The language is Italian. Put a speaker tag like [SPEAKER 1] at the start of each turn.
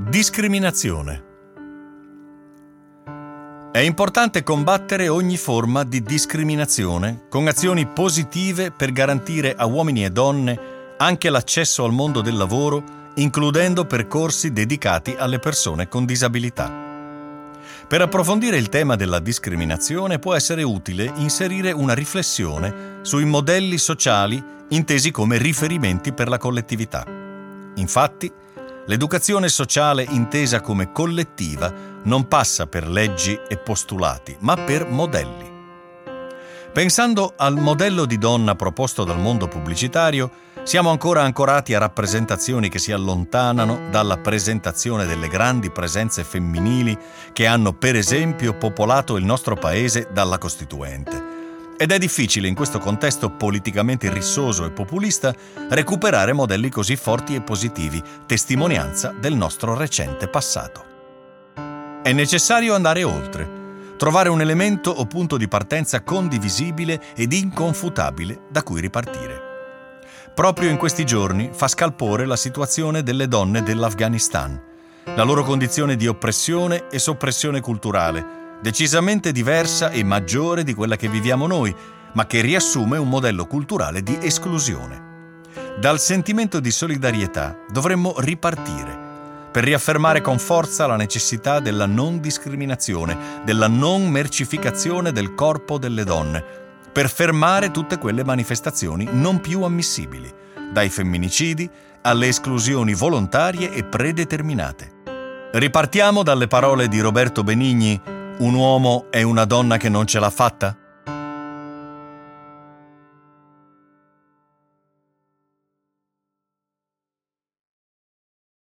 [SPEAKER 1] Discriminazione. È importante combattere ogni forma di discriminazione con azioni positive per garantire a uomini e donne anche l'accesso al mondo del lavoro, includendo percorsi dedicati alle persone con disabilità. Per approfondire il tema della discriminazione può essere utile inserire una riflessione sui modelli sociali intesi come riferimenti per la collettività. Infatti, L'educazione sociale intesa come collettiva non passa per leggi e postulati, ma per modelli. Pensando al modello di donna proposto dal mondo pubblicitario, siamo ancora ancorati a rappresentazioni che si allontanano dalla presentazione delle grandi presenze femminili che hanno per esempio popolato il nostro paese dalla Costituente ed è difficile in questo contesto politicamente rissoso e populista recuperare modelli così forti e positivi, testimonianza del nostro recente passato. È necessario andare oltre, trovare un elemento o punto di partenza condivisibile ed inconfutabile da cui ripartire. Proprio in questi giorni fa scalpore la situazione delle donne dell'Afghanistan, la loro condizione di oppressione e soppressione culturale, decisamente diversa e maggiore di quella che viviamo noi, ma che riassume un modello culturale di esclusione. Dal sentimento di solidarietà dovremmo ripartire per riaffermare con forza la necessità della non discriminazione, della non mercificazione del corpo delle donne, per fermare tutte quelle manifestazioni non più ammissibili, dai femminicidi alle esclusioni volontarie e predeterminate. Ripartiamo dalle parole di Roberto Benigni un uomo e una donna che non ce l'ha fatta?